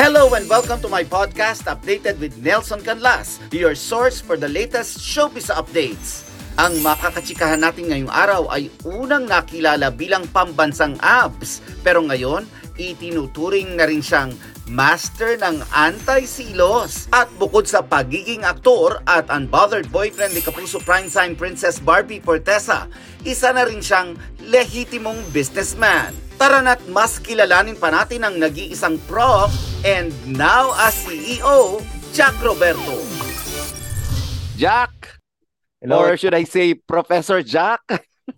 Hello and welcome to my podcast Updated with Nelson Canlas, your source for the latest showbiz updates. Ang makakachikahan natin ngayong araw ay unang nakilala bilang pambansang abs, pero ngayon itinuturing na rin siyang master ng anti-silos. At bukod sa pagiging aktor at unbothered boyfriend ni Kapuso Primetime Princess Barbie Fortesa, isa na rin siyang lehitimong businessman. Tara na't mas kilalanin pa natin ang nag-iisang prof and now as CEO, Jack Roberto. Jack! Hello. Or should I say Professor Jack?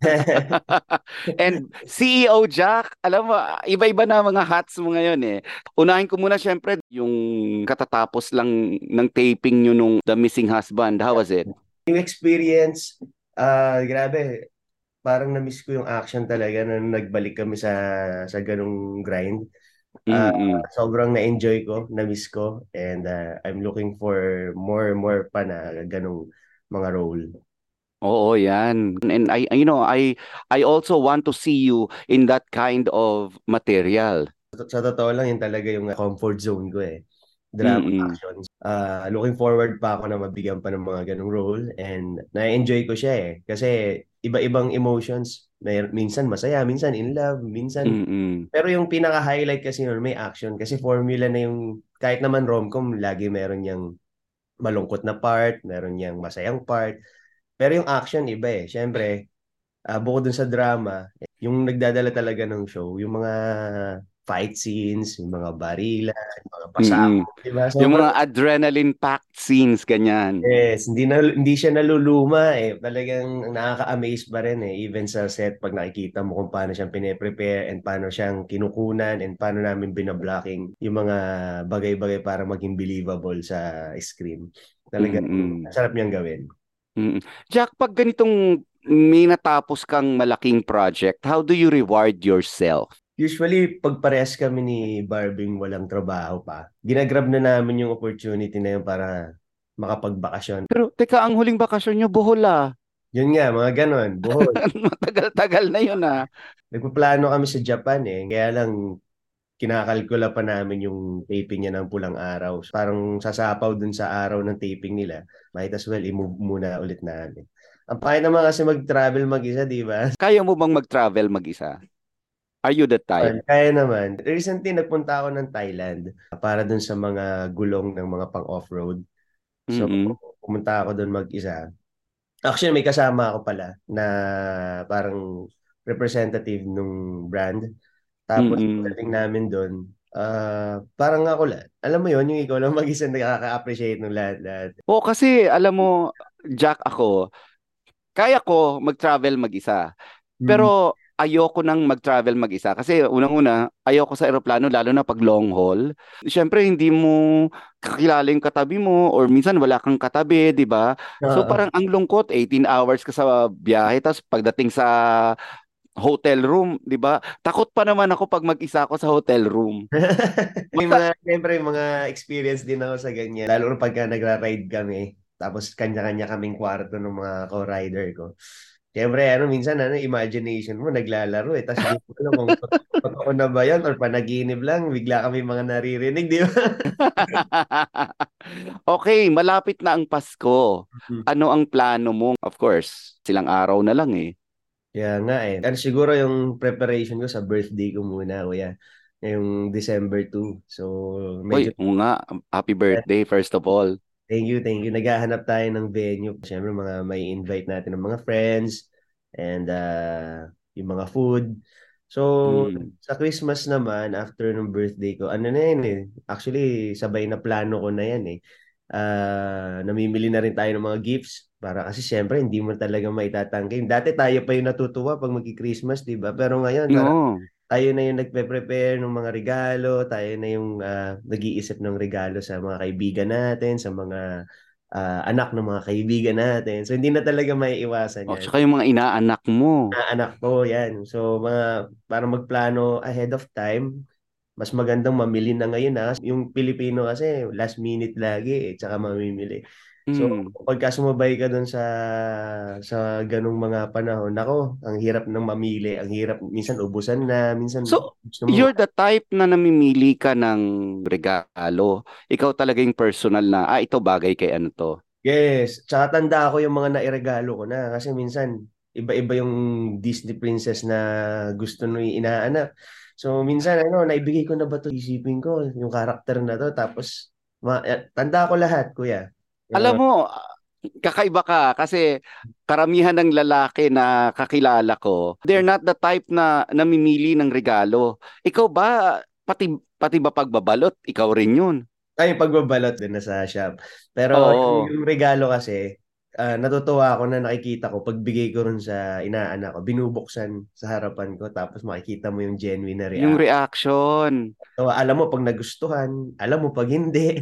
And CEO Jack, alam mo, iba-iba na mga hats mo ngayon eh. Unahin ko muna syempre yung katatapos lang ng taping nyo nung The Missing Husband. How was it? yung experience, ah grabe, parang na-miss ko yung action talaga nung nagbalik kami sa sa ganung grind. Ah, Mm-mm. sobrang na-enjoy ko, na-miss ko, and ah, I'm looking for more more pa na ganung mga role. Oo, yan. And I, you know, I I also want to see you in that kind of material. Sa totoo lang, yun talaga yung comfort zone ko eh. Drama Mm-mm. actions. Ah, looking forward pa ako na mabigyan pa ng mga ganung role and na-enjoy ko siya eh. Kasi iba-ibang emotions. May, minsan masaya, minsan in love, minsan Mm-mm. Pero yung pinaka-highlight kasi nun, may action. Kasi formula na yung, kahit naman romcom, lagi meron yung malungkot na part, meron yung masayang part. Pero yung action, iba eh. Siyempre, ah, bukod dun sa drama, yung nagdadala talaga ng show, yung mga fight scenes, yung mga barila, yung mga pasako, di ba? Yung Sobrang- mga adrenaline-packed scenes, ganyan. Yes, hindi na hindi siya naluluma eh. Talagang nakaka-amaze pa rin eh even sa set pag nakikita mo kung paano siyang pine-prepare and paano siyang kinukunan and paano namin binablocking yung mga bagay-bagay para maging believable sa screen. Talagang Mm-mm. sarap niyang gawin. Mm. Jack, pag ganitong may natapos kang malaking project, how do you reward yourself? Usually, pag parehas kami ni Barbing walang trabaho pa, ginagrab na namin yung opportunity na yun para makapagbakasyon. Pero teka, ang huling bakasyon nyo, Bohol ah. Yun nga, mga ganon. Buhol. Matagal-tagal na yun ah. Nagpaplano kami sa Japan eh. Kaya lang, kinakalkula pa namin yung taping niya ng pulang araw. Parang sasapaw dun sa araw ng taping nila. Might as well, i-move muna ulit namin. Ang pangit naman kasi mag-travel mag-isa, di ba? Kaya mo bang mag-travel mag-isa? Are you the type? Kaya naman. Recently, nagpunta ako ng Thailand para dun sa mga gulong ng mga pang-off-road. So, Mm-mm. pumunta ako dun mag-isa. Actually, may kasama ako pala na parang representative nung brand. Tapos, Mm-mm. pagdating namin doon, ah parang ako lang, alam mo yon yung ikaw lang mag-isa nakaka-appreciate ng lahat-lahat. Oo, kasi alam mo, Jack, ako, kaya ko mag-travel mag-isa. Pero ayoko nang mag-travel mag-isa kasi unang-una, ayoko sa eroplano lalo na pag long haul. Siyempre hindi mo kakilala yung katabi mo or minsan wala kang katabi, 'di ba? So Oo. parang ang lungkot, 18 hours ka sa biyahe tapos pagdating sa hotel room, 'di ba? Takot pa naman ako pag mag-isa ako sa hotel room. May mga, siyempre, mga experience din ako sa ganyan. Lalo na pagka nagra-ride kami, tapos kanya-kanya kaming kwarto ng mga co-rider ko. Siyempre, ano, minsan, ano, imagination mo, naglalaro eh. Tapos hindi mo alam kung totoo na ba yan or panaginip lang, bigla kami mga naririnig, di ba? Okay, malapit na ang Pasko. Mhm. Ano ang plano mo? Of course, silang araw na lang eh. Kaya nga eh. Ano, siguro yung preparation ko sa birthday ko muna, kuya. Yung December 2. So, Uy, medyo oo nga, happy birthday first of all. Thank you, thank you. Naghahanap tayo ng venue. Siyempre, mga may invite natin ng mga friends and uh, yung mga food. So, Mm. sa Christmas naman, after ng birthday ko, ano na yun eh. Actually, sabay na plano ko na yan eh. Ah, namimili na rin tayo ng mga gifts para kasi siyempre hindi mo talaga maitatanggi. Dati tayo pa yung natutuwa pag magki-Christmas, 'di ba? Pero ngayon, parang No. Tayo na yung nagpe-prepare ng mga regalo, tayo na yung ah, nag-iisip ng regalo sa mga kaibigan natin, sa mga ah, anak ng mga kaibigan natin. So, hindi na talaga may iwasan O, yan. tsaka yung mga inaanak mo. Na anak ko, yan. So, mga, para magplano ahead of time, mas magandang mamili na ngayon na. Yung Pilipino kasi, last minute lagi, eh, tsaka mamimili. So, Mm. pagka sumabay ka doon sa sa ganung mga panahon, nako, ang hirap ng mamili, ang hirap minsan ubusan na, minsan So, mo You're the type na namimili ka ng regalo. Ikaw talaga yung personal na, ah, ito bagay kay ano to. Yes, tsaka tanda ko yung mga nairegalo ko na kasi minsan iba-iba yung Disney princess na gusto nung inaanak. So minsan ano, naibigay ko na ba to isipin ko yung karakter na to tapos ma- eh, tanda ko lahat, kuya. Alam mo, kakaiba ka kasi karamihan ng lalaki na kakilala ko, they're not the type na namimili ng regalo. Ikaw ba, pati, pati ba pagbabalot, ikaw rin yun? ay pagbabalot din na sa shop. Pero Oo. yung, yung regalo kasi ah, natutuwa ako na nakikita ko pagbigay ko rin sa inaanak ko, binubuksan sa harapan ko tapos makikita mo yung genuine na Yung reaction. reaction. So, alam mo pag nagustuhan, alam mo pag hindi.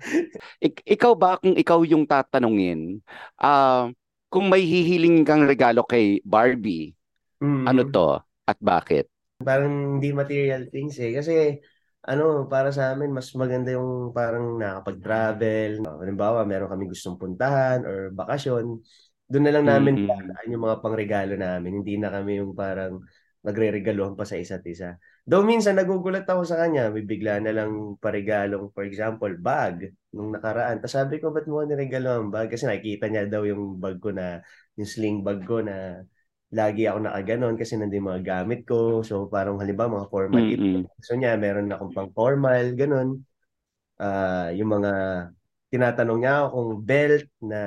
Ik- ikaw ba, kung ikaw yung tatanungin, ah, kung may hihiling kang regalo kay Barbie, Mm. ano to at bakit? Parang hindi material things eh. Kasi ano, para sa amin, mas maganda yung parang nakapag-travel. Halimbawa, meron kami gustong puntahan or bakasyon. Doon na lang namin dadaan yung mga pangregalo namin. Hindi na kami yung parang nagre-regaluhan pa sa isa't isa. Though minsan nagugulat ako sa kanya, may bigla na lang paregalong, for example, bag nung nakaraan. Tapos sabi ko, ba't mo niregalo ang bag? Kasi nakikita niya daw yung bag ko na, yung sling bag ko na lagi ako nakaganon kasi nandun yung mga gamit ko. So parang halimbawa mga formal Mm-mm. gusto niya, meron akong pang formal, ganun. Ah, yung mga tinatanong niya ako kung belt na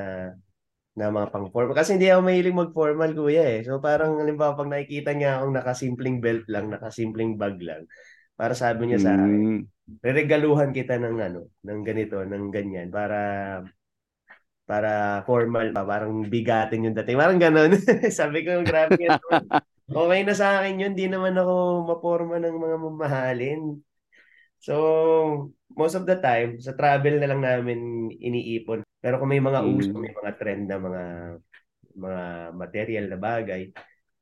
na mga pang formal kasi hindi ako mahilig mag formal kuya eh. So parang halimbawa pag nakikita niya akong nakasimpleng belt lang, nakasimpleng bag lang, para sabi niya sa akin, Mm. reregaluhan kita ng ano, ng ganito, ng ganyan para para formal pa, parang bigatin yung dating. Parang ganun. Sabi ko, grabe yan. Okay na sa akin yun, di naman ako maporma ng mga mamahalin. So, most of the time, sa travel na lang namin iniipon. Pero kung may mga uso, Mm. may mga trend na mga mga material na bagay,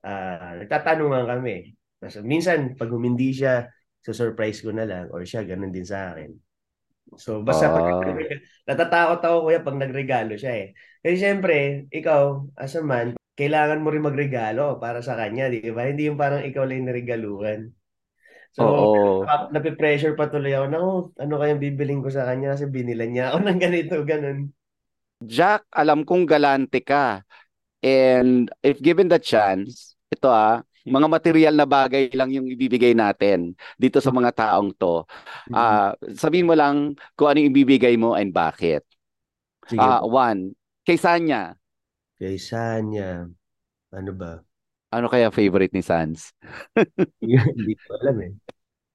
ah nagtatanungan kami. So, minsan, pag humindi siya, surprise ko na lang or siya, ganun din sa akin. So, basta pag Ah. natatakot ako kuya pag nagregalo siya eh. Kasi syempre, ikaw, as a man, kailangan mo rin magregalo para sa kanya, di ba? Hindi yung parang ikaw lang yung naregaluhan. So, Oo. nap- nape-pressure pa tuloy ako na, oh, ano kayang bibiling ko sa kanya kasi binilan niya ako ng ganito, ganun. Jack, alam kong galante ka. And if given the chance, ito ah, mga material na bagay lang yung ibibigay natin dito sa mga taong to. Ah, sabihin mo lang kung ano yung ibibigay mo and bakit. Sige. Ah, one, kay Sanya, Kay Sanya, ano ba? ano kaya favorite ni Sans? Hindi ko alam eh.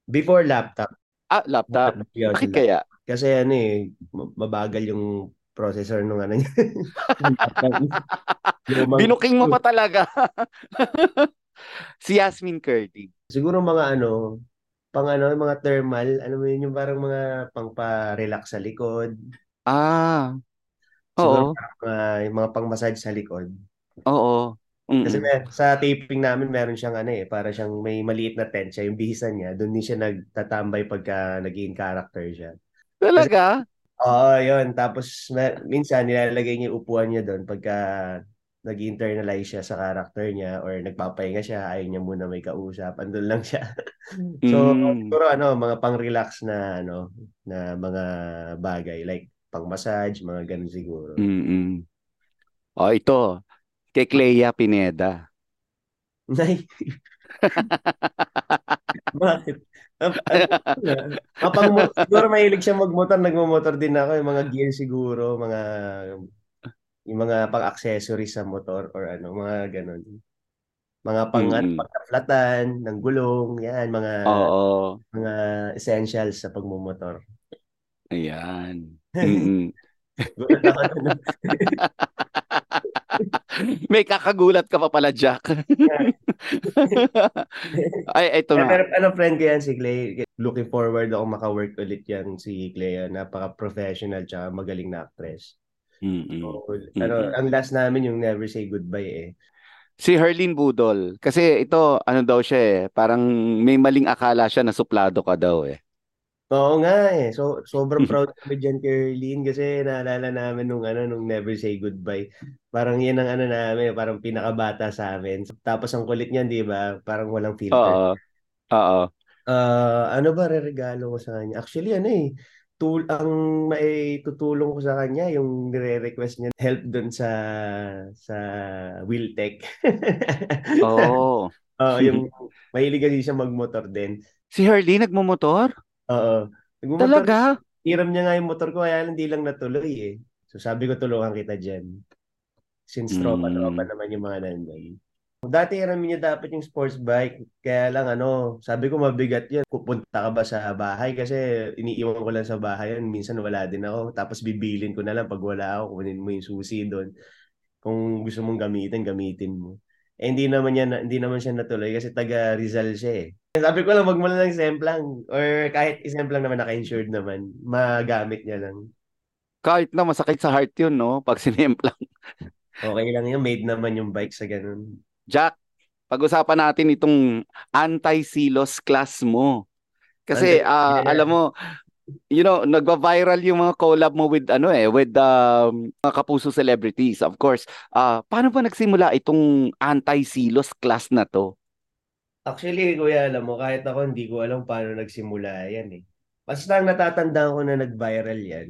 Before laptop. Ah, laptop. Bakit kaya? Kasi ano eh, ma- mabagal yung processor nung ano niya. Binuking mo pa talaga. si Yasmin Curdy. Siguro mga ano, pang ano, mga thermal, ano mo yun, yung parang mga pang pa-relax sa likod. Ah. Siguro Oo. mga, yung mga pang-massage sa likod. Oo. Mm-mm. Kasi may, sa taping namin meron siyang ano eh, para siyang may maliit na tent siya, yung bihisan niya, doon din siya nagtatambay pagka naging character siya. Talaga? Oo, yun. Tapos may, minsan nilalagay niya upuan niya doon pagka nag-internalize siya sa character niya or nagpapahinga siya, ayaw niya muna may kausap, andun lang siya. So, Mm. siguro ano, mga pang-relax na ano, na mga bagay like pang-massage, mga ganun siguro. Mm-mm. Oh, ito. Kay Clea Pineda. Nay. Bakit? Ah, ano, mapang siguro mahilig siya magmotor, nagmo-motor din ako, yung mga gear siguro, mga yung mga pang-accessories sa motor or ano, mga ganun. Mga pang Mm-mm. pagka-flatan, ng gulong, yan, mga Oo. mga essentials sa pagmumotor. Ayan. Mm-mm. May kakagulat ka pa pala, Jack. Ay, ito Eh, na. Pero ano friend ko yan si Clay. Looking forward ako maka-work ulit yan si Clay. Napaka-professional tsaka magaling na actress. Mm-mm. So, ano, Mm-mm. ang last namin yung Never Say Goodbye eh. Si Herlin Budol. Kasi ito, ano daw siya eh, parang may maling akala siya na suplado ka daw eh. Oo nga eh. So, sobrang proud kami dyan kay Erlene kasi naalala namin nung ano, nung Never Say Goodbye. Parang yan ang ano namin, parang pinakabata sa amin. Tapos ang kulit niyan, di ba? Parang walang filter. Oo. Oo. Ah, ano ba reregalo ko sa kanya? Actually, ano eh, tul ang maitutulong ko sa kanya yung nire-request niya help dun sa sa Wiltech. Oo. Oo, yung mahilig kasi siya magmotor din. Si Harley nagmumotor? Oo. Nagmumotor, Talaga? hiram niya nga yung motor ko, kaya hindi lang natuloy eh. So sabi ko, tulungan kita dyan. Since tropa-tropa Mm. naman yung mga nandun. Dati hiramin niya dapat yung sports bike. Kaya lang ano, sabi ko mabigat yun. Pupunta ka ba sa bahay? Kasi iniiwan ko lang sa bahay yun. Minsan wala din ako. Tapos bibilin ko na lang pag wala ako. Kunin mo yung susi doon. Kung gusto mong gamitin, gamitin mo. Eh, hindi naman niya hindi naman siya natuloy kasi taga Rizal siya eh. Sabi ko lang wag mo lang exempt lang or kahit exempt lang naman naka-insured naman, magamit niya lang. Kahit na masakit sa heart yun, no? Pag sinemplang. Okay lang yun, made naman yung bike sa ganun. Jack, pag-usapan natin itong anti-silos class mo. Kasi ah, yeah. alam mo, you know, nagva-viral yung mga collab mo with ano eh, with um, mga kapuso celebrities, of course. Ah, paano ba nagsimula itong anti-silos class na to? Actually, kuya, alam mo, kahit ako hindi ko alam paano nagsimula yan eh. Basta ang natatandaan ko na nag-viral yan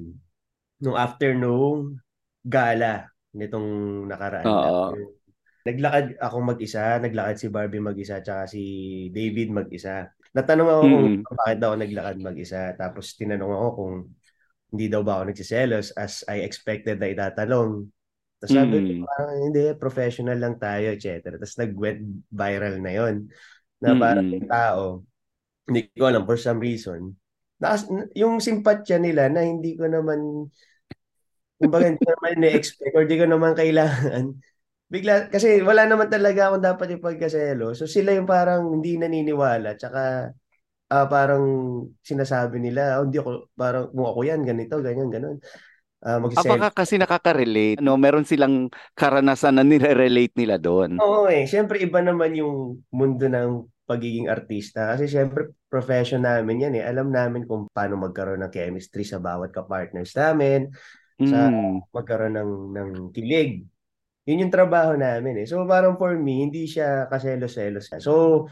nung after nung gala nitong nakaraan. Oo. Naglakad ako mag-isa, naglakad si Barbie mag-isa, tsaka si David mag-isa. Natanong ako kung Mm. bakit daw naglakad mag-isa. Tapos tinanong ako kung hindi daw ba ako nagsiselos as I expected na itatanong. Tapos sabi ko, Mm. parang hindi, professional lang tayo, etc. Tapos nag-went viral na yon na parang yung tao, hindi ko alam, for some reason, nakas, yung simpatya nila na hindi ko naman, kumbaga hindi ko naman na-expect or hindi ko naman kailangan, bigla, kasi wala naman talaga akong dapat ipagkaselo. So sila yung parang hindi naniniwala, tsaka ah, parang sinasabi nila, oh, hindi ako, parang kung ako yan, ganito, ganyan, ganun. Ah, Ah, magsiselo. baka kasi nakaka-relate, no? Meron silang karanasan na nire-relate nila doon. Oo eh. Siyempre, iba naman yung mundo ng pagiging artista. Kasi siyempre, profession namin yan eh. Alam namin kung paano magkaroon ng chemistry sa bawat ka-partners namin, sa Mm. magkaroon ng, ng kilig. Yun yung trabaho namin eh. So parang for me, hindi siya kaselos-selos. So,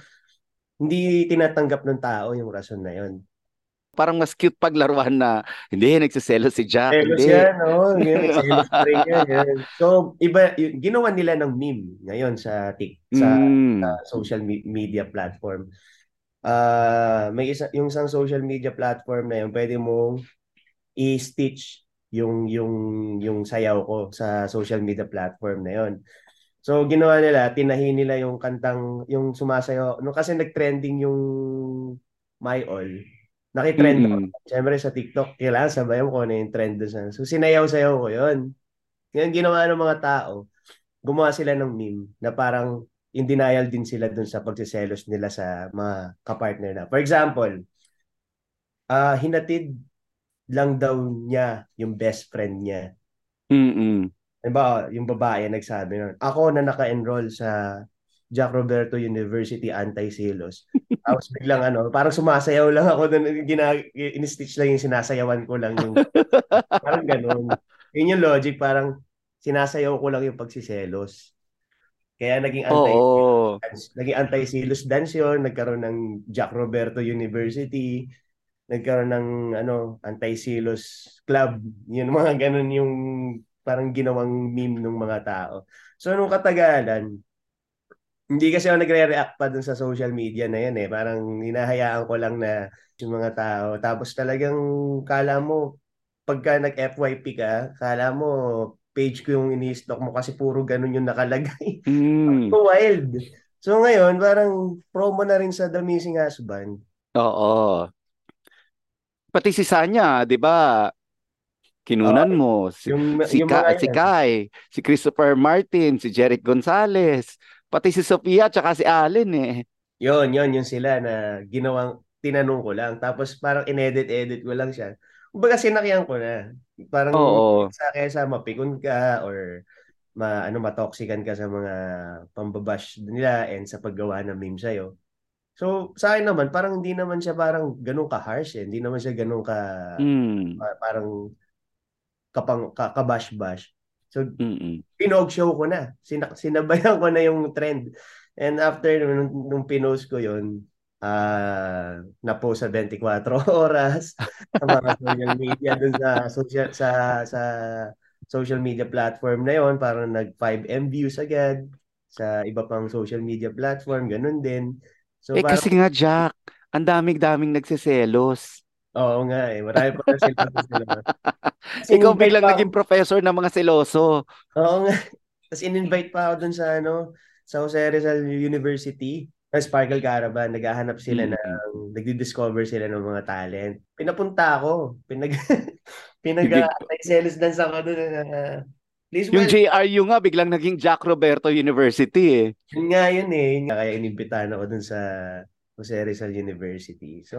hindi tinatanggap ng tao yung rason na yun. Parang mas cute paglaruan na, hindi, nagsiselos si Jack, Selos hindi. yan, oo. Yun, selos pa rin yan, yan. So, iba, yun, ginawa nila ng meme ngayon sa tik sa Mm. sa social me- media platform. Ah, may isa yung isang social media platform na yun, pwede mong i-stitch yung yung yung sayaw ko sa social media platform na yun. So ginawa nila, tinahi nila yung kantang yung sumasayaw. No kasi nag-trending yung My All. Nakitrend ako. Mm-mm. Siyempre sa TikTok, kailangan sabayan ko ano yung trend doon. sa- So sinayaw-sayaw ko yun. Yan ginawa ng mga tao. Gumawa sila ng meme na parang in denial din sila dun sa pagsiselos nila sa mga kapartner na. For example, ah hinatid lang daw niya yung best friend niya. Mm-mm. Diba, yung babae nagsabi nun, ako na naka-enroll sa Jack Roberto University Anti-Silos. Tapos biglang ano, parang sumasayaw lang ako doon, gina, in-stitch lang yung sinasayawan ko lang yung parang ganun. Yun yung logic, parang sinasayaw ko lang yung pagsiselos. Kaya naging anti Oo. dance. Naging anti-silos dance yun, nagkaroon ng Jack Roberto University, nagkaroon ng ano, anti-silos club. Yun mga ganun yung parang ginawang meme ng mga tao. So nung katagalan, hindi kasi ako nagre-react pa dun sa social media na yan eh. Parang hinahayaan ko lang na yung mga tao. Tapos talagang kala mo, pagka nag-FYP ka, kala mo page ko yung ini-stock mo kasi puro ganun yung nakalagay. Mm. Wild. So ngayon, parang promo na rin sa The Missing Husband. Oo. Pati si Sanya, 'di ba? Kinunan mo si, Yung, si, yung Ka- mga si. Kai, si Christopher Martin, si Jeric Gonzalez, pati si Sofia tsaka si Allen eh. Yun, yun, yun sila na ginawang, tinanong ko lang. Tapos parang inedit-edit ko lang siya. Kumbaga sinakyan ko na. Parang Oo. sa kesa mapikon ka or ma, ano, matoxican ka sa mga pambabash nila and sa paggawa ng meme sa'yo. So, sa akin naman, parang hindi naman siya parang ganun ka-harsh eh. Hindi naman siya ganun ka, Mm. pa- parang kapang, ka, kabash-bash. So, Mm-mm. pinog show ko na. Sina, sinabayan ko na yung trend. And after nung, nung pinost ko yun, ah na-post sa 24 oras sa mga social media dun sa social sa sa social media platform na yon parang nag 5M views agad sa iba pang social media platform ganun din so Eh parang, kasi nga Jack, ang daming-daming nagseselos. oo nga eh marami pa sila Tapos Ikaw biglang pa naging professor ng mga seloso. Oo nga. Tapos in-invite pa ako dun sa ano, sa Jose Rizal University, sa Sparkle Caravan, naghahanap sila Mm. ng, nagdi-discover sila ng mga talent. Pinapunta ako. Pinag, pinag, Big- selos dance ako dun. Uh, Yung well, JRU nga biglang naging Jack Roberto University eh. yun nga yun eh. Yun nga, Kaya inimbitahan ako dun sa Jose Rizal University. So,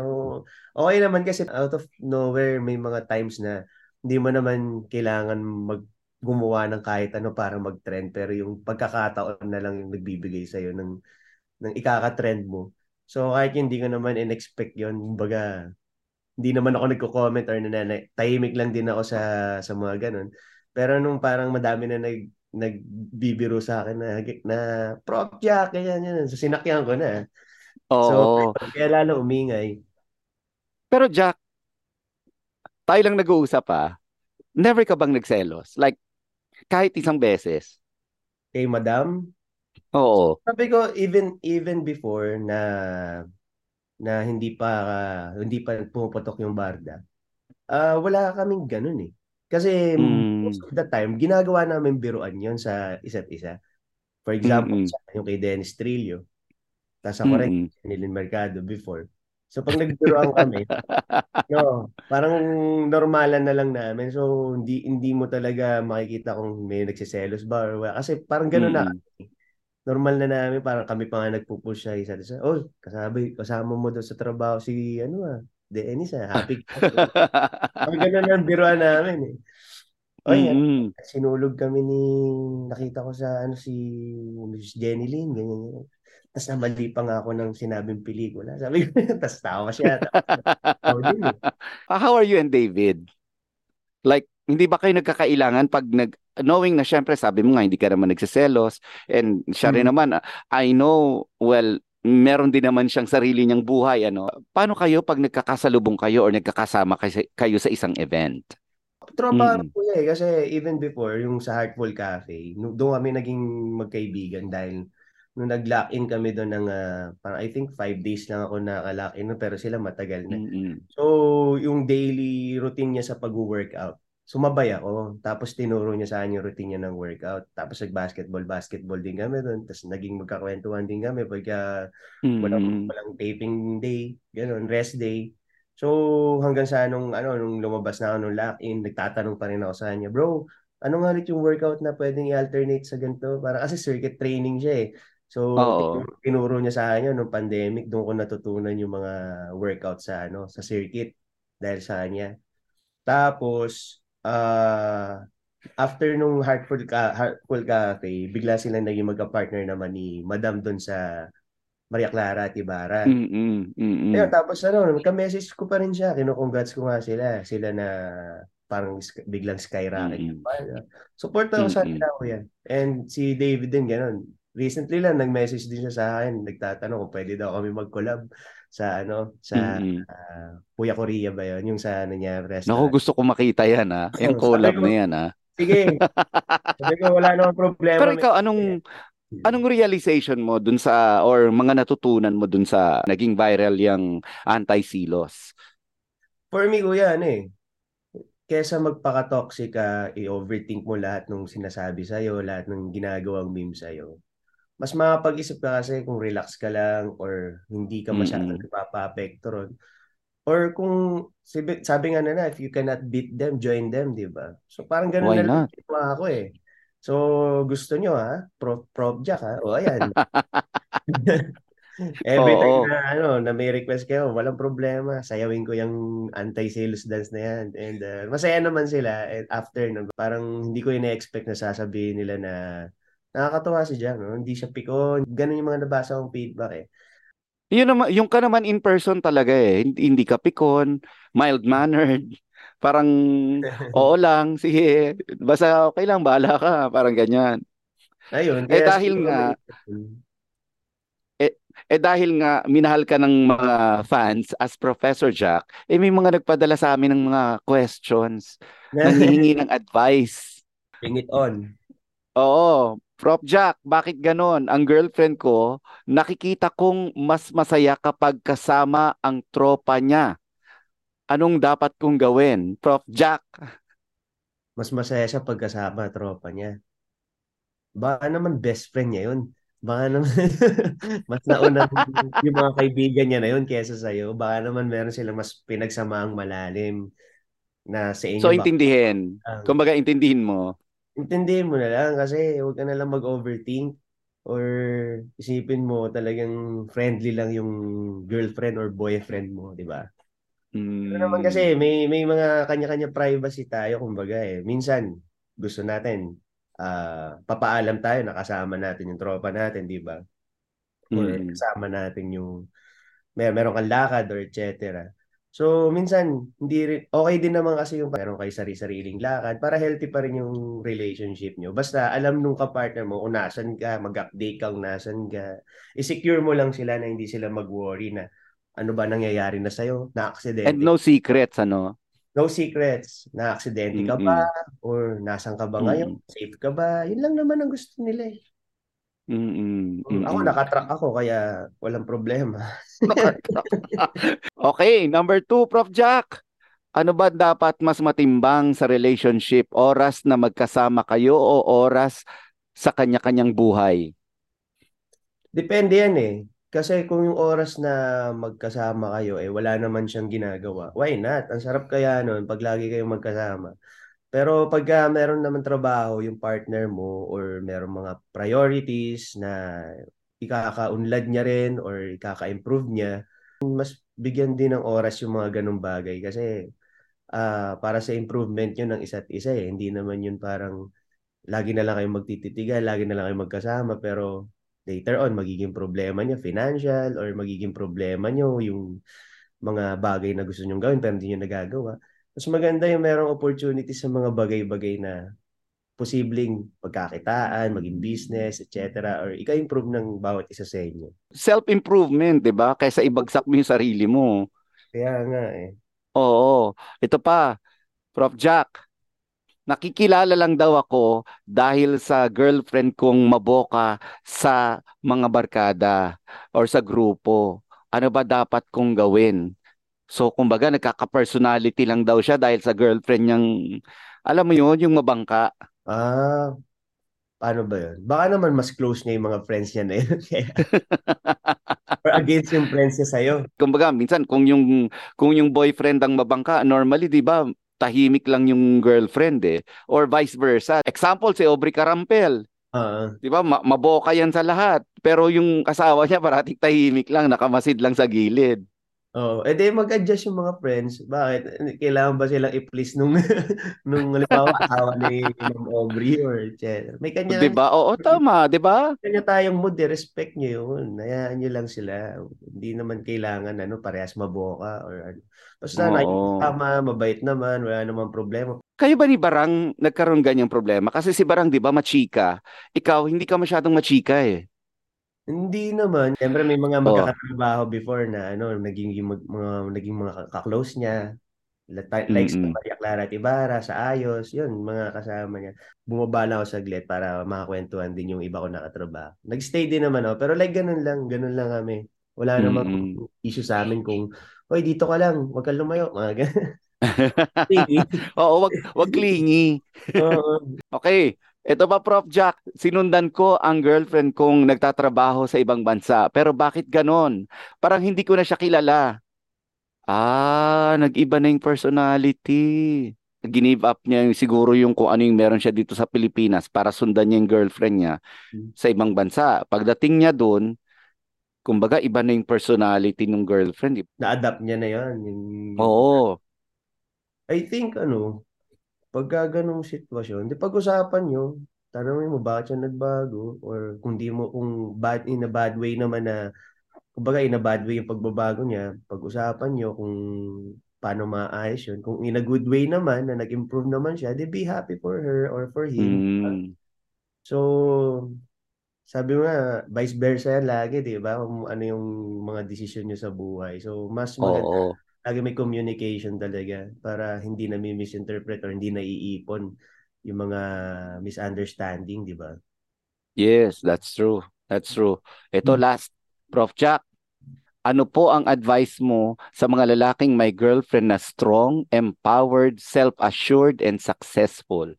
okay naman kasi out of nowhere, may mga times na hindi mo naman kailangan mag gumawa ng kahit ano para mag-trend pero yung pagkakataon na lang yung nagbibigay sa'yo ng, ng ikaka-trend mo. So kahit hindi ko naman in-expect yun, kumbaga hindi naman ako nagko-comment or nananay. Tahimik lang din ako sa sa mga ganun. Pero nung parang madami na nag nagbibiro sa akin na na prop jack ganyan yan. So sinakyan ko na. Oo. So kaya lalo umingay. Pero Jack, tayo lang nag-uusap ah. Never ka bang nagselos? Like, kahit isang beses? Kay madam, Oo. Sabi ko even even before na na hindi pa hindi pa pumuputok yung barda. Ah, wala kaming ganun eh. Kasi Mm. most of the time ginagawa namin biruan 'yon sa isa't isa. For example, Mm-mm. sa yung kay Dennis Trillo. Tapos ako rin, Mm-mm. Nilin Mercado before. So pag nagbiruan kami, no, parang normalan na lang namin. So hindi hindi mo talaga makikita kung may nagsiselos ba or wala. Kasi parang ganun na Mm-mm. normal na namin, parang kami pa nga nagpupush sa isa't isa. Oh, kasabi, kasama mo daw sa trabaho si, ano ah, Dennis ah, happy ka. Ang ganun ang biruan namin eh. Oy, Mm-mm. sinulog kami ni, nakita ko sa, ano, si Miss Jenny Lynn, ganyan, ganyan. Tapos namali pa nga ako ng sinabing pelikula. Sabi ko, tapos tawa siya. Din eh. Ah, How are you and David? Like, hindi ba kayo nagkakailangan pag nag knowing na syempre sabi mo nga hindi ka naman nagseselos and siya rin Mm. naman ah, I know well meron din naman siyang sarili niyang buhay ano. Paano kayo pag nagkakasalubong kayo or nagkakasama kayo, sa isang event? Tropa Mm. ko eh, kasi even before, yung sa Heartful Cafe, doon kami naging magkaibigan dahil nung nag-lock-in kami doon ng, ah, parang I think five days lang ako naka-lock-in, no, pero sila matagal na. Mm-mm. So, yung daily routine niya sa pag-workout, sumabay ako. Tapos tinuro niya sa akin yung routine niya ng workout. Tapos nag-basketball, basketball din kami doon. Tapos naging magkakwentuhan din kami pagka walang, Mm-mm. walang taping day, ganun, rest day. So, hanggang sa nung, ano, nung lumabas na ako nung lock-in, nagtatanong pa rin ako sa kanya, bro, ano nga ulit yung workout na pwedeng i-alternate sa ganito? Para kasi circuit training siya eh. So, Oo. tinuro, tinuro niya sa akin yun, nung pandemic, doon ko natutunan yung mga workout sa, ano, sa circuit dahil sa kanya. Tapos, ah after nung Heartful, Ca- Heartful Cafe, bigla silang naging magka-partner naman ni Madam doon sa Maria Clara at Ibarra. Mm-mm. Mm-mm. Ayun, tapos ano, nagka-message ko pa rin siya. Kino-congrats ko nga sila. Sila na parang biglang skyrocket. Mm-mm. Mm-hmm. Support ako sa Mm-mm. kanila ko yan. And si David din, ganun. Recently lang, nag-message din siya sa akin. Nagtatanong kung pwede daw kami mag-collab sa ano, sa Mm-mm. ah, Puya Korea ba yun? Yung sa ano niya, Naku, restaurant. gusto ko makita yan ha. Yung Sabi collab na yan ha. Sige. Sabi ko, wala namang problema. Pero ikaw, anong anong realization mo dun sa or mga natutunan mo dun sa naging viral yung anti-silos? For me, kuya, ano eh. Kesa magpaka-toxic ka, i-overthink mo lahat ng sinasabi sa'yo, lahat ng ginagawang meme sa'yo. Mas makapag-isip ka kasi kung relax ka lang or hindi ka masyadong Mm-mm. nagpapa-apekto ron. Or kung, sabi, sabi nga na if you cannot beat them, join them, di ba? So parang ganun Why na lang ako eh. So gusto nyo ha? Prof, Prof Jack ha? O ayan. Every time Oo. na ano, na may request kayo, walang problema. Sayawin ko yung anti-sales dance na yan. And uh, masaya naman sila. And after, no, parang hindi ko ina-expect na sasabihin nila na nakakatuwa si Jack. No? Hindi siya pikon. Ganun yung mga nabasa kong feedback eh. Yun naman, yung ka naman in person talaga eh. Hindi, ka pikon, mild-mannered. Parang, oo lang, sige. Basta okay lang, bahala ka. Parang ganyan. Ayun. Eh dahil nga, may- eh dahil nga minahal ka ng mga fans as Professor Jack, eh may mga nagpadala sa amin ng mga questions, nanghihingi ng advice. Bring it on. Oo, Prof. Jack, bakit ganon? Ang girlfriend ko, nakikita kong mas masaya kapag kasama ang tropa niya. Anong dapat kong gawin? Prof. Jack, Mas masaya siya pagkasama tropa niya. Baka naman best friend niya yun. Baka naman mas nauna yung mga kaibigan niya na yun kesa sa'yo. Baka naman meron silang mas pinagsamaang malalim na sa inyo. so intindihin. Ah. Kumbaga intindihin mo. Intindihin mo na lang kasi huwag ka na lang mag-overthink or isipin mo talagang friendly lang yung girlfriend or boyfriend mo, di ba? Mm, naman kasi may may mga kanya-kanya privacy tayo kumbaga eh. Minsan gusto natin ah papaalam tayo nakasama natin yung tropa natin, di ba? Or mm, kasama natin yung mer meron kang lakad or etc. So minsan hindi rin okay din naman kasi yung meron kayo sari-sariling lakad para healthy pa rin yung relationship nyo. Basta alam nung kapartner mo kung nasan ka, mag-update kang nasan ka. I-secure mo lang sila na hindi sila mag-worry na ano ba nangyayari na sa'yo, na aksidente And no secrets, ano? No secrets. Na-aksidente ka Mm-mm. ba? Or nasan ka ba ngayon? Safe ka ba? Yun lang naman ang gusto nila eh. Mm-mm, Mm, Ako mm-mm. nakatrack ako kaya walang problema. Okay, number two, Prof. Jack. Ano ba dapat mas matimbang sa relationship? Oras na magkasama kayo o oras sa kanya-kanyang buhay? Depende yan eh. Kasi kung yung oras na magkasama kayo eh wala naman siyang ginagawa. Why not? Ang sarap kaya nun pag lagi kayong magkasama. Pero pagka meron naman trabaho yung partner mo or meron mga priorities na ikaka-unlad niya rin or ikaka-improve niya, mas bigyan din ng oras yung mga ganong bagay kasi ah para sa improvement yun ng isa't isa eh. Hindi naman yun parang lagi na lang kayong magtititigan, lagi na lang kayong magkasama pero later on magiging problema niya financial or magiging problema niyo yung mga bagay na gusto niyong gawin pero hindi niyo nagagawa. Mas maganda yung merong opportunity sa mga bagay-bagay na posibleng pagkakitaan, maging business, etc. or ika-improve ng bawat isa sa inyo. Self-improvement, di ba? Kaysa ibagsak mo yung sarili mo. Kaya nga eh. Oo. Ito pa, Prof. Jack. Nakikilala lang daw ako dahil sa girlfriend kong maboka sa mga barkada or sa grupo. Ano ba dapat kong gawin? So, kumbaga, nagkaka-personality lang daw siya dahil sa girlfriend niyang, alam mo yun, yung mabangka. Ah, paano ba yun? Baka naman mas close niya yung mga friends niya na yun. Or against yung friends niya sa'yo. Kumbaga, minsan kung yung kung yung boyfriend ang mabangka, normally 'di ba, tahimik lang yung girlfriend eh or vice versa. Example si Aubrey Carampel, Ah, 'di ba? Ma- maboka yan sa lahat. Pero yung asawa niya parating tahimik lang, nakamasid lang sa gilid. Oo. Eh di mag-adjust yung mga friends. Bakit? Kailangan ba silang i-please nung, nung halimbawa, asawa ni Ma'am Aubrey or etc. May kanya, 'Di ba? Oo, tama, 'di ba? kanya tayong mood, eh. respect nyo yun. Hayaan nyo lang sila. Hindi naman kailangan ano, parehas maboka or ano. Basta Oo. nakikitama, mabait naman, wala namang problema. Kayo ba ni Barang nagkaroon ganyang problema? Kasi si Barang 'di ba, machika. Ikaw hindi ka masyadong machika eh. Hindi naman. Siyempre may mga Oo. magkakatrabaho before na ano, naging mag, mga naging mga ka-close niya. Like likes Mm-mm. mm Maria Clara Tibara sa Ayos, yun, mga kasama niya. Bumaba lang ako saglit para makakwentuhan din yung iba ko nakatrabaho. Nag-stay din naman ako, pero like ganun lang, ganun lang kami. Wala namang Mm-mm. issue sa amin kung, Hoy, dito ka lang, wag kang lumayo. Mga ganun. Oo, wag wag clingy. Okay, ito ba Prof. Jack? Sinundan ko ang girlfriend kong nagtatrabaho sa ibang bansa. Pero bakit ganon? Parang hindi ko na siya kilala. Ah, nag-iba na yung personality. Ginive up niya yung, siguro yung kung ano yung meron siya dito sa Pilipinas para sundan niya yung girlfriend niya Hmm. sa ibang bansa. Pagdating niya doon, kumbaga iba na yung personality ng girlfriend. Na-adapt niya na yun. Yung, Oo. I think, ano, pagka ganong sitwasyon, di pag-usapan nyo, tanongin mo bakit siya nagbago or kung di mo kung bad in a bad way naman na kumbaga in a bad way yung pagbabago niya, pag-usapan niyo kung paano maayos yun. Kung in a good way naman, na nag-improve naman siya, they be happy for her or for him. Mm. So, sabi mo nga, vice versa yan lagi, di ba? Kung ano yung mga desisyon nyo sa buhay. So, mas maganda Oo. Lagi may communication talaga para hindi na misinterpret or hindi na iipon yung mga misunderstanding, di ba? Yes, that's true. That's true. Ito Hmm. last, Prof. Jack. Ano po ang advice mo sa mga lalaking may girlfriend na strong, empowered, self-assured, and successful?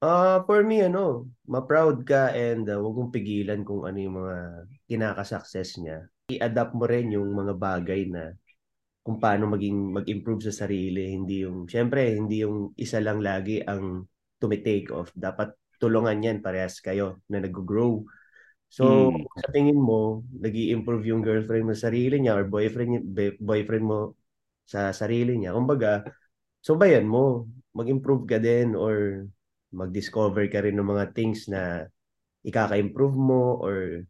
Ah, for me, ano, ma-proud ka and uh, huwag mong pigilan kung ano yung mga kinaka-success niya. I-adapt mo rin yung mga bagay na kung paano maging mag-improve sa sarili. Hindi yung, syempre, hindi yung isa lang lagi ang tumitake off. Dapat tulungan yan parehas kayo na nag-grow. So, Mm. sa tingin mo, nag improve yung girlfriend mo sa sarili niya or boyfriend, boyfriend mo sa sarili niya. Kumbaga, subayan mo. Mag-improve ka din or mag-discover ka rin ng mga things na ikaka-improve mo or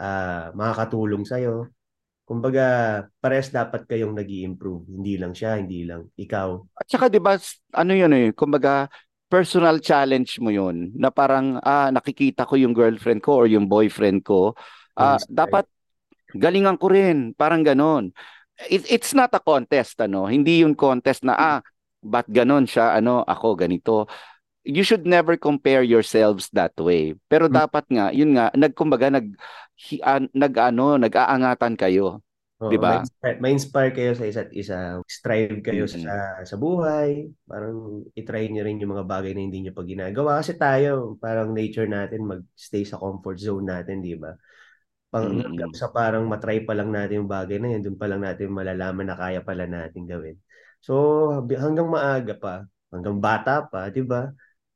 ah makakatulong sa'yo. Kumbaga, parehas dapat kayong nag improve Hindi lang siya, hindi lang ikaw. At saka 'di ba ano 'yun eh, kumbaga personal challenge mo 'yun na parang ah nakikita ko yung girlfriend ko or yung boyfriend ko, ah Yes, dapat galingan ko rin, parang ganon. It, it's not a contest ano, hindi yung contest na ah ba't ganon siya, ano ako ganito. You should never compare yourselves that way. Pero Mm. dapat nga, yun nga, nagkumbaga nag hi- an- nag ano, nag-aangatan kayo, Oo, 'di ba? ma-inspire, kayo sa isa't isa. Strive kayo Mm. sa sa buhay. Parang i-try niyo rin yung mga bagay na hindi niyo pa ginagawa. Kasi tayo, parang nature natin mag-stay sa comfort zone natin, di ba? Pang, Mm. hanggang sa parang matry pa lang natin yung bagay na yun, doon pa lang natin malalaman na kaya pala natin gawin. So, hanggang maaga pa, hanggang bata pa, di ba?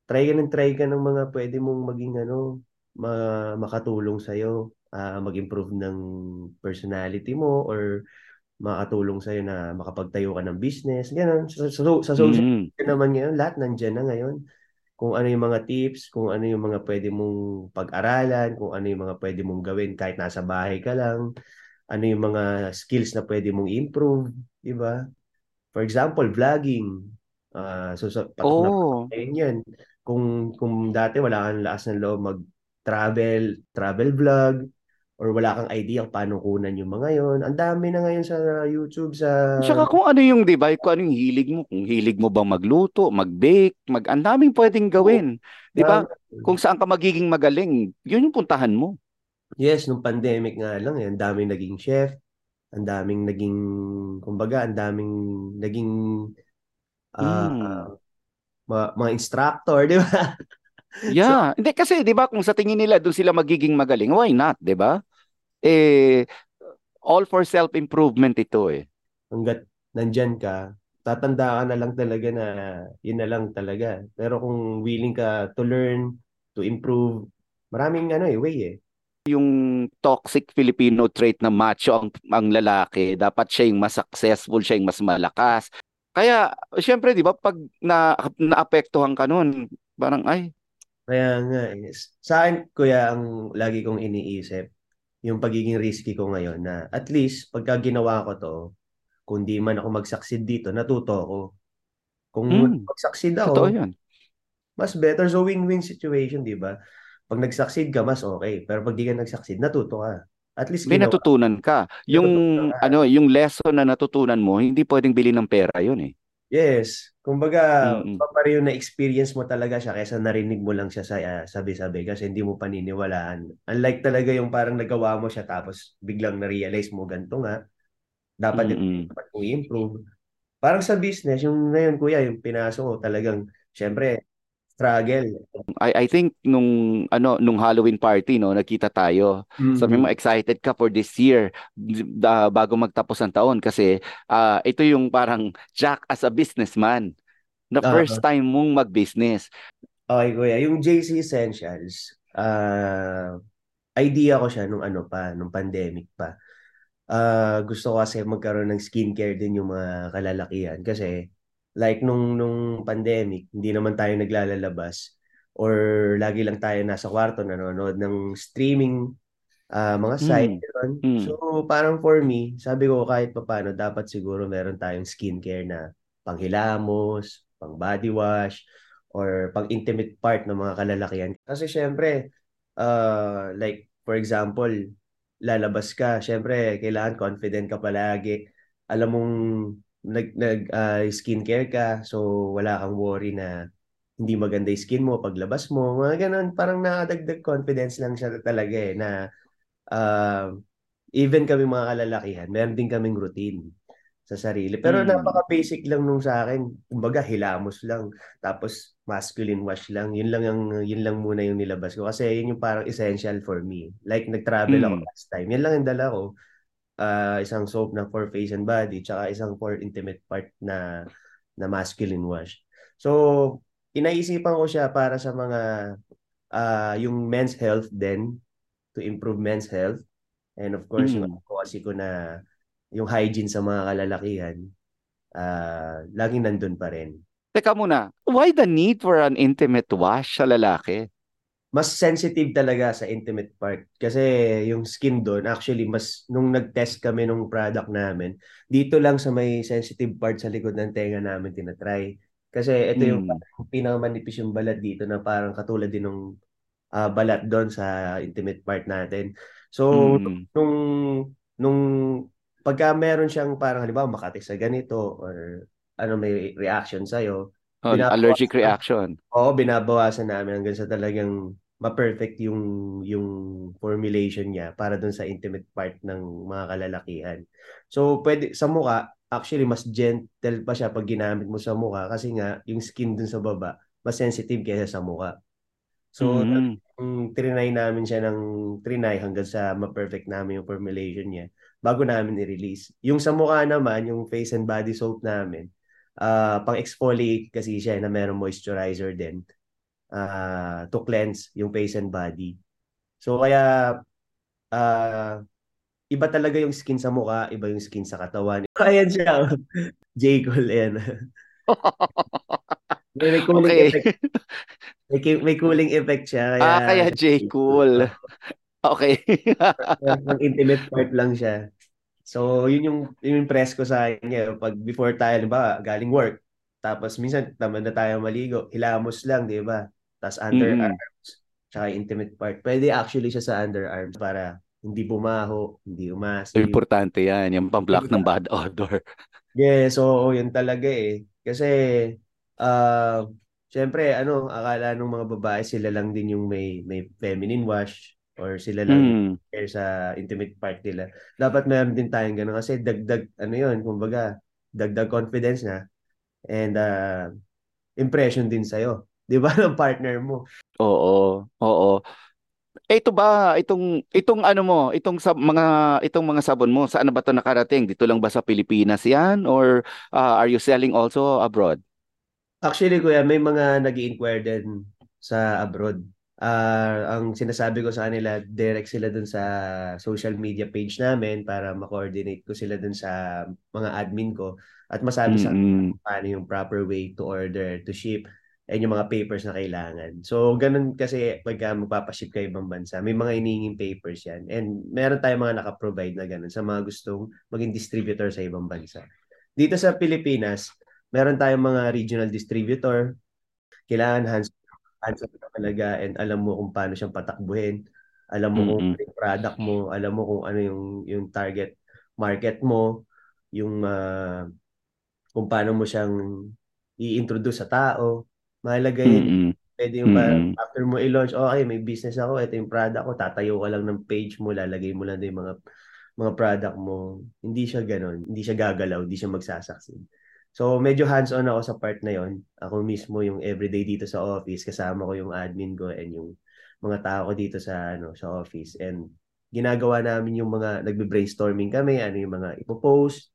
Try ka ng try ka ng mga pwede mong maging ano, ma- makatulong sa'yo, ah, mag-improve ng personality mo or makatulong sa'yo na makapagtayo ka ng business. Ganun. Sa, sa, sa social Mm. media naman ngayon, lahat nandyan na ngayon. Kung ano yung mga tips, kung ano yung mga pwede mong pag-aralan, kung ano yung mga pwede mong gawin kahit nasa bahay ka lang, ano yung mga skills na pwede mong improve, di ba? For example, vlogging. Ah, so, na Oh, yan. Kung kung dati wala kang lakas ng loob mag-travel, travel vlog, or wala kang idea kung paano kunan yung mga yon. Ang dami na ngayon sa YouTube, sa... Tsaka kung ano yung, di ba, kung ano yung hilig mo, kung hilig mo bang magluto, mag-bake, mag, ang daming pwedeng gawin. Di ba? Kung saan ka magiging magaling, yun yung puntahan mo. Yes, nung pandemic nga lang, eh, ang daming naging chef, ang daming naging, kumbaga, ang daming naging ah, Mm. mga, mga instructor, di ba? Yeah. Hindi kasi, di ba, kung sa tingin nila doon sila magiging magaling, why not, di ba? Eh, all for self-improvement ito eh. Hanggat nandyan ka, tatanda ka na lang talaga na yun na lang talaga. Pero kung willing ka to learn, to improve, maraming ano eh, way eh. Yung toxic Filipino trait na macho ang, ang lalaki, dapat siya yung mas successful, siya yung mas malakas. Kaya, syempre, di ba, pag na, naapektuhan ka nun, parang, ay, Kaya nga eh. Sa akin, kuya, ang lagi kong iniisip, yung pagiging risky ko ngayon na at least pagka ginawa ko to, kung di man ako mag-succeed dito, natuto ako. Kung Mm. mag-succeed totoo ako, yun. mas better. So win-win situation, di ba? Pag nag-succeed ka, mas okay. Pero pag di ka nag-succeed, natuto ka. At least May ginawa. natutunan ka. Yung, Natutunan ka. ano, yung lesson na natutunan mo, hindi pwedeng bilhin ng pera yun eh. Yes. Kumbaga, Mm-mm. papare yung na-experience mo talaga siya kaysa narinig mo lang siya sa ah, sabi-sabi kasi hindi mo paniniwalaan. Unlike talaga yung parang nagawa mo siya tapos biglang na-realize mo ganito nga. Dapat Mm-mm. dapat kong i-improve. Parang sa business, yung ngayon kuya, yung pinasok ko talagang, syempre, struggle. I, I think nung ano nung Halloween party no nakita tayo. Sabi mo excited ka for this year da, bago magtapos ang taon kasi ah, ito yung parang Jack as a businessman. The Ah. first time mong mag-business. Okay, kuya. Yung JC Essentials, ah idea ko siya nung ano pa, nung pandemic pa. Ah, gusto ko kasi magkaroon ng skincare din yung mga kalalakihan kasi like nung nung pandemic, hindi naman tayo naglalalabas or lagi lang tayo nasa kwarto nanonood ng streaming ah, mga site, Mm. Mm. So, parang for me, sabi ko kahit papaano, dapat siguro meron tayong skincare na panghilamos, pang body wash, or pang intimate part ng mga kalalakihan. Kasi syempre, uh, like for example, lalabas ka, syempre kailangan confident ka palagi. Alam mong nag nag uh, skincare ka, so wala kang worry na hindi maganda yung skin mo paglabas mo. Mga ganun, parang nakadagdag confidence lang siya talaga eh na uh, even kami mga kalalakihan, meron din kaming routine sa sarili. Pero Mm. napaka-basic lang nung sa akin. Kumbaga, hilamos lang. Tapos, masculine wash lang. Yun lang, yung, yun lang muna yung nilabas ko. Kasi yun yung parang essential for me. Like, nag-travel ako Mm. last time. Yan lang yung dala ko. Ah, isang soap na for face and body, tsaka isang for intimate part na na masculine wash. So, inaisipan ko siya para sa mga ah, yung men's health din, to improve men's health. And of course, yung Mm. advocacy ko na yung hygiene sa mga kalalakihan, ah, laging nandun pa rin. Teka muna, why the need for an intimate wash sa lalaki? Mas sensitive talaga sa intimate part. Kasi yung skin doon, actually, mas nung nag-test kami nung product namin, dito lang sa may sensitive part sa likod ng tenga namin tinatry. Kasi ito yung Mm. pinakamanipis yung balat dito na parang katulad din ng ah, balat doon sa intimate part natin. So, Mm. nung nung pagka meron siyang parang halimbawa makati sa ganito or ano may reaction sa Oh, binabawasan- allergic reaction. Oo, binabawasan namin hanggang sa talagang ma-perfect yung yung formulation niya para dun sa intimate part ng mga kalalakihan. So, pwede sa mukha, actually mas gentle pa siya pag ginamit mo sa mukha kasi nga yung skin dun sa baba mas sensitive kaysa sa mukha. So, Mm. um, trinay namin siya ng trinay hanggang sa ma-perfect namin yung formulation niya bago namin i-release. Yung sa mukha naman, yung face and body soap namin, ah pang exfoliate kasi siya na merong moisturizer din ah to cleanse yung face and body. So kaya ah iba talaga yung skin sa mukha, iba yung skin sa katawan. Ayan siya. J. Cole, ayan. may, may cooling Okay. effect. May, may cooling effect siya. Kaya, Ah, kaya J. Cool. Okay. Ang intimate part lang siya. So, yun yung, yung impress ko sa kanya. Pag before tayo, ba, galing work, tapos minsan, tamad na tayo maligo, hilamos lang, di ba? Tapos underarms, tsaka intimate part. Pwede actually siya sa underarms para hindi bumaho, hindi umasi. Importante yan. Yung pang-block ng bad odor. Yeah, so yun talaga eh. Kasi, ah, syempre, ano, akala ng mga babae, sila lang din yung may, may feminine wash or sila lang Mm. care sa intimate part nila. Dapat meron din tayong gano'n kasi dagdag, ano yun, kumbaga, dagdag confidence na and uh, impression din sa'yo. Di ba, ng partner mo? Oo. Oo. Eh, ito ba, itong, itong ano mo, itong sa mga, itong mga sabon mo, saan na ba ito nakarating? Dito lang ba sa Pilipinas yan? Or ah, are you selling also abroad? Actually, kuya, may mga nag inquire din sa abroad. Ah, ang sinasabi ko sa kanila, direct sila dun sa social media page namin para ma-coordinate ko sila dun sa mga admin ko at masabi sa Mm-mm. paano yung proper way to order, to ship, and yung mga papers na kailangan. So, ganun kasi pagka magpapaship ka ibang bansa, may mga ininging papers yan. And meron tayong mga nakaprovide na ganun sa mga gustong maging distributor sa ibang bansa. Dito sa Pilipinas, meron tayong mga regional distributor. Kailangan hands hands-on ka talaga and alam mo kung paano siyang patakbuhin. Alam mo kung Mm-mm. ano product mo, alam mo kung ano yung yung target market mo, yung ah, kung paano mo siyang i-introduce sa tao. Mahalaga yun. Mm-mm. Pwede yung Mm-mm. after mo i-launch, okay, may business ako, ito yung product ko, tatayo ka lang ng page mo, lalagay mo lang yung mga mga product mo. Hindi siya gano'n. Hindi siya gagalaw, hindi siya magsasucceed. So, medyo hands-on ako sa part na yon. Ako mismo yung everyday dito sa office, kasama ko yung admin ko and yung mga tao ko dito sa ano sa office. And ginagawa namin yung mga nagbe-brainstorming kami, ano yung mga ipopost,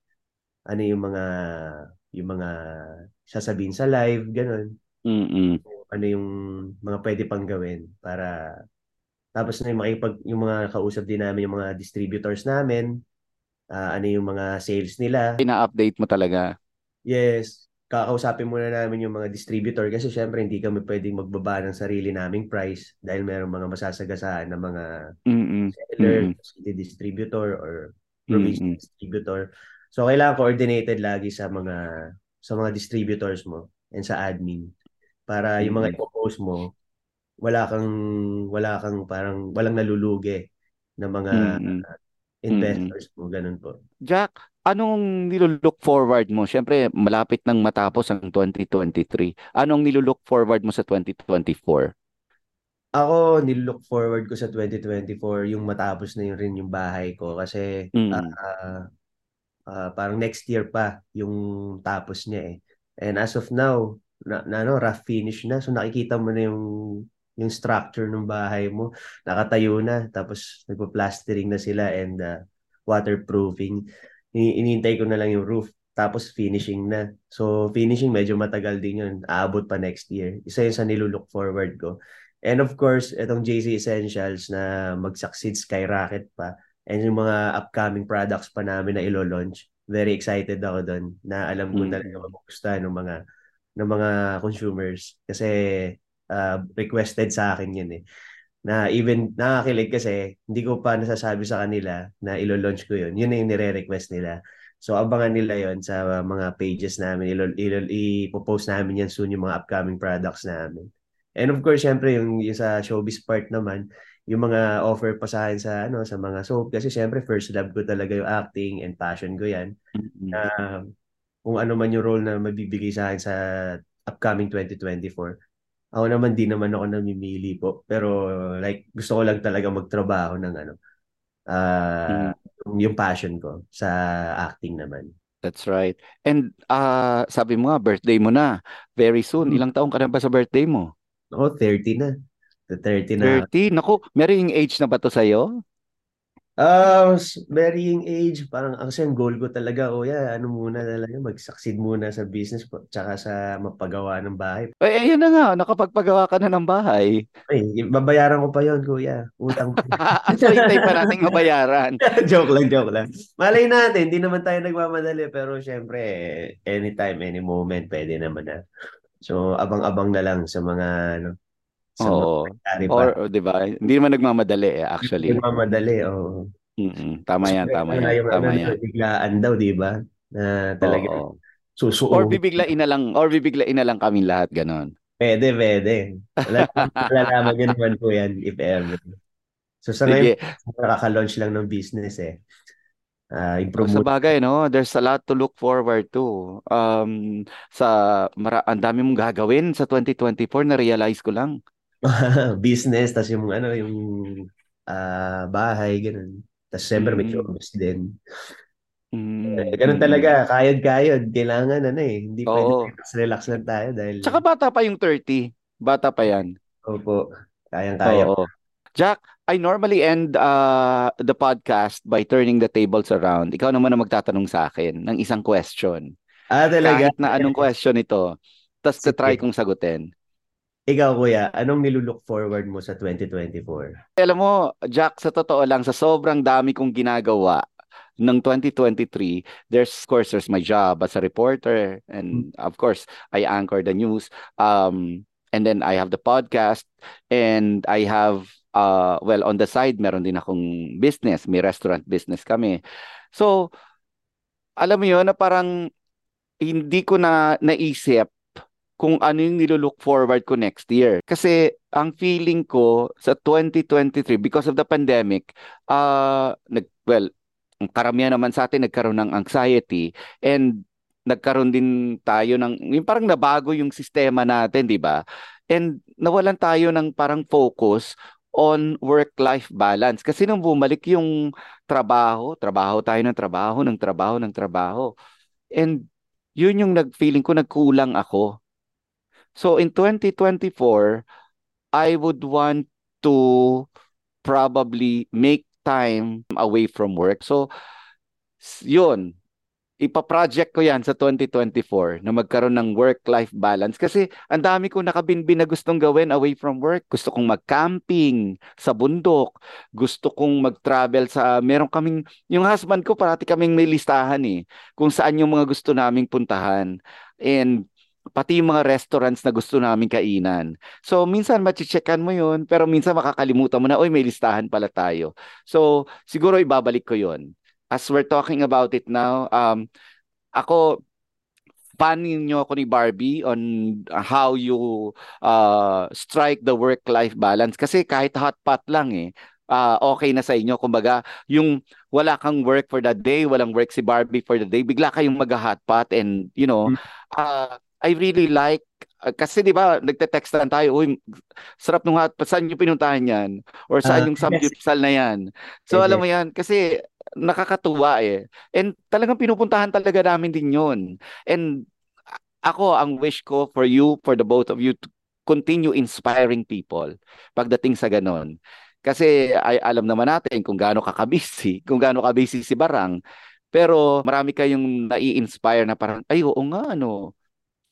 ano yung mga yung mga sasabihin sa live, ganun Mm-mm. ano yung mga pwede pang gawin para tapos na yung makipag yung mga kausap din namin yung mga distributors namin ah, ano yung mga sales nila Ina-update mo talaga. yes kakausapin muna namin yung mga distributor kasi syempre hindi kami pwedeng magbaba ng sarili naming price dahil mayroong mga masasagasaan na mga Mm-mm. seller, Mm-mm. city distributor or provincial Mm-mm. distributor. So kailangan coordinated lagi sa mga sa mga distributors mo and sa admin para yung mga Mm-mm. ipopost mo wala kang wala kang parang walang nalulugi na mga Mm-mm. investors mo ganun po. Jack, anong nilulook forward mo? Siyempre, malapit nang matapos ang 2023. Anong nilulook forward mo sa 2024? Ako, nilook forward ko sa 2024 yung matapos na yun rin yung bahay ko kasi Mm. ah, ah, parang next year pa yung tapos niya eh. And as of now, na, na ano, rough finish na. So nakikita mo na yung yung structure ng bahay mo. Nakatayo na. Tapos nagpa-plastering na sila and ah, waterproofing. Ini- Inihintay ko na lang yung roof. Tapos finishing na. So finishing medyo matagal din yun. Aabot pa next year. Isa yun sa nilulook forward ko. And of course, itong JC Essentials na mag-succeed skyrocket pa. And yung mga upcoming products pa namin na ilo-launch. Very excited ako doon na alam ko Mm. talaga magugustuhan ng mga ng mga consumers kasi uh, requested sa akin yun eh. Na even nakakilig kasi hindi ko pa nasasabi sa kanila na ilo-launch ko yun. Yun na yung nire-request nila. So abangan nila yon sa mga pages namin. Ilo, ilo, ipopost namin yan soon yung mga upcoming products namin. And of course, syempre yung, yung sa showbiz part naman, yung mga offer pa sa akin sa ano sa mga soap kasi syempre first love ko talaga yung acting and passion ko yan. Mm-mm. Na kung ano man yung role na mabibigay sa akin sa upcoming 2024. Ako naman di naman ako namimili po, pero like gusto ko lang talaga magtrabaho ng ano ah yung, yung passion ko sa acting naman. That's right. And ah sabi mo nga, birthday mo na. Very soon. Hmm. Ilang taong ka na ba sa birthday mo? Ako 30 na. The 30 na. 30? Naku, meron age na ba to sa'yo? Ah, s- varying age, parang ang kasi ang goal ko talaga, kuya, ano muna talaga, mag-succeed muna sa business po, tsaka sa mapagawa ng bahay. Eh, ayun na nga, nakapagpagawa ka na ng bahay. Ay, babayaran ko pa yon kuya. Utang pa. so, hintay pa nating mabayaran. joke lang, joke lang. Malay natin, hindi naman tayo nagmamadali, pero syempre, anytime, any moment, pwede naman na. So, abang-abang na lang sa mga, ano, sa Oo. nangyari pa. Or, or, di ba? Hindi naman nagmamadali eh, actually. Nagmamadali, oo. Mm-mm. Tama yan, tama yan, tama yan. biglaan daw, di ba? Na talaga Oo. susuo. Or bibiglain na lang, or bibiglain na lang kami lahat, ganon. Pwede, pwede. Wala, malalaman nyo naman po yan, if ever. So sa ngayon, nakaka-launch lang ng business eh. O, improve Sa bagay, no? There's a lot to look forward to. Um, sa mara ang dami mong gagawin sa 2024 na realize ko lang. business, tas yung ano, yung ah, bahay, ganun. Tas siyempre may Mm. showbiz din. Mm, Eh, ganun talaga, kayod-kayod. Kailangan ano eh. Hindi pwede Oo. relax-relax lang tayo dahil Tsaka bata pa yung 30. Bata pa yan. opo, kayang-kaya. Oo. Jack, I normally end uh, the podcast by turning the tables around. Ikaw naman ang magtatanong sa akin ng isang question. Ah, talaga? Kahit na anong question ito. Tapos try kong sagutin. Ikaw, kuya, anong nilulook forward mo sa 2024? Alam mo, Jack, sa totoo lang, sa sobrang dami kong ginagawa ng 2023, there's, of course, there's my job as a reporter. And of course, I anchor the news. Um, and then I have the podcast. And I have, uh, well, on the side, meron din akong business. May restaurant business kami. So, alam mo yun, na parang hindi ko na naisip kung ano yung nilulook forward ko next year. Kasi ang feeling ko sa 2023, because of the pandemic, uh, nag, well, ang karamihan naman sa atin nagkaroon ng anxiety and nagkaroon din tayo ng, yung parang nabago yung sistema natin, di ba? And nawalan tayo ng parang focus on work-life balance. Kasi nung bumalik yung trabaho, trabaho tayo ng trabaho, ng trabaho, ng trabaho. And yun yung nag-feeling ko, nagkulang ako. So in 2024, I would want to probably make time away from work. So yun, ipa-project ko yan sa 2024 na magkaroon ng work-life balance kasi ang dami kong nakabinbin na gustong gawin away from work. Gusto kong mag-camping sa bundok. Gusto kong mag-travel sa meron kaming yung husband ko parati kaming may listahan eh kung saan yung mga gusto naming puntahan. And pati yung mga restaurants na gusto naming kainan. So, minsan machi-checkan mo yun, pero minsan makakalimutan mo na, oy, may listahan pala tayo. So, siguro ibabalik ko yun as we're talking about it now, um, ako, fan niyo ako ni Barbie on how you uh, strike the work-life balance. Kasi kahit hot pot lang eh, uh, okay na sa inyo. Kumbaga, yung wala kang work for the day, walang work si Barbie for the day, bigla kayong mag-hot pot and, you know, uh, I really like kasi di ba nagte-textan tayo, uy, sarap nung hot saan yung pinuntahan yan? Or saan uh, yung samgyupsal yes. na yan? So, yes, alam mo yan, kasi nakakatuwa eh. And talagang pinupuntahan talaga namin din yun. And ako, ang wish ko for you, for the both of you, to continue inspiring people pagdating sa ganon. Kasi ay, alam naman natin kung gaano ka kabisi, kung gaano ka busy si Barang. Pero marami kayong nai-inspire na parang, ay oo nga, ano,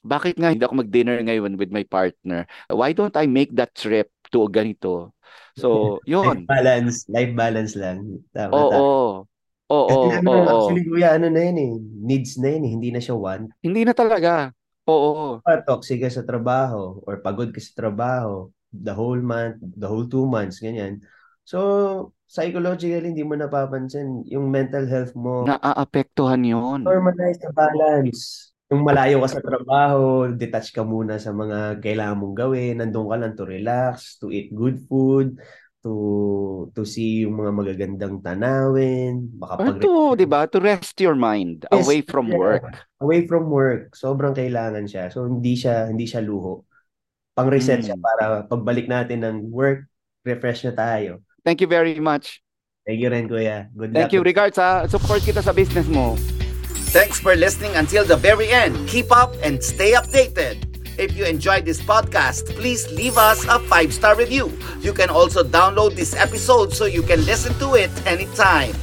bakit nga hindi ako mag-dinner ngayon with my partner? Why don't I make that trip to ganito? So, yun. Life balance, life balance lang. Tama, oo, tama. oo. Oo, Kasi ano, oo. actually, kuya, ano na yun eh. Needs na yun eh. Hindi na siya want. Hindi na talaga. Oo. Pa, toxic ka sa trabaho or pagod ka sa trabaho the whole month, the whole two months, ganyan. So, psychologically, hindi mo napapansin yung mental health mo. Naaapektuhan yun. Normalize the balance yung malayo ka sa trabaho, detach ka muna sa mga kailangan mong gawin, nandun ka lang to relax, to eat good food, to to see yung mga magagandang tanawin, makapag to, 'di ba? To rest your mind yes, away from yeah. work. Away from work, sobrang kailangan siya. So hindi siya hindi siya luho. Pang-reset mm. siya hmm. para pagbalik natin ng work, refresh na tayo. Thank you very much. Thank you rin, Kuya. Good Thank luck. you. Regards, ha. Support kita sa business mo. Thanks for listening until the very end. Keep up and stay updated. If you enjoyed this podcast, please leave us a five star review. You can also download this episode so you can listen to it anytime.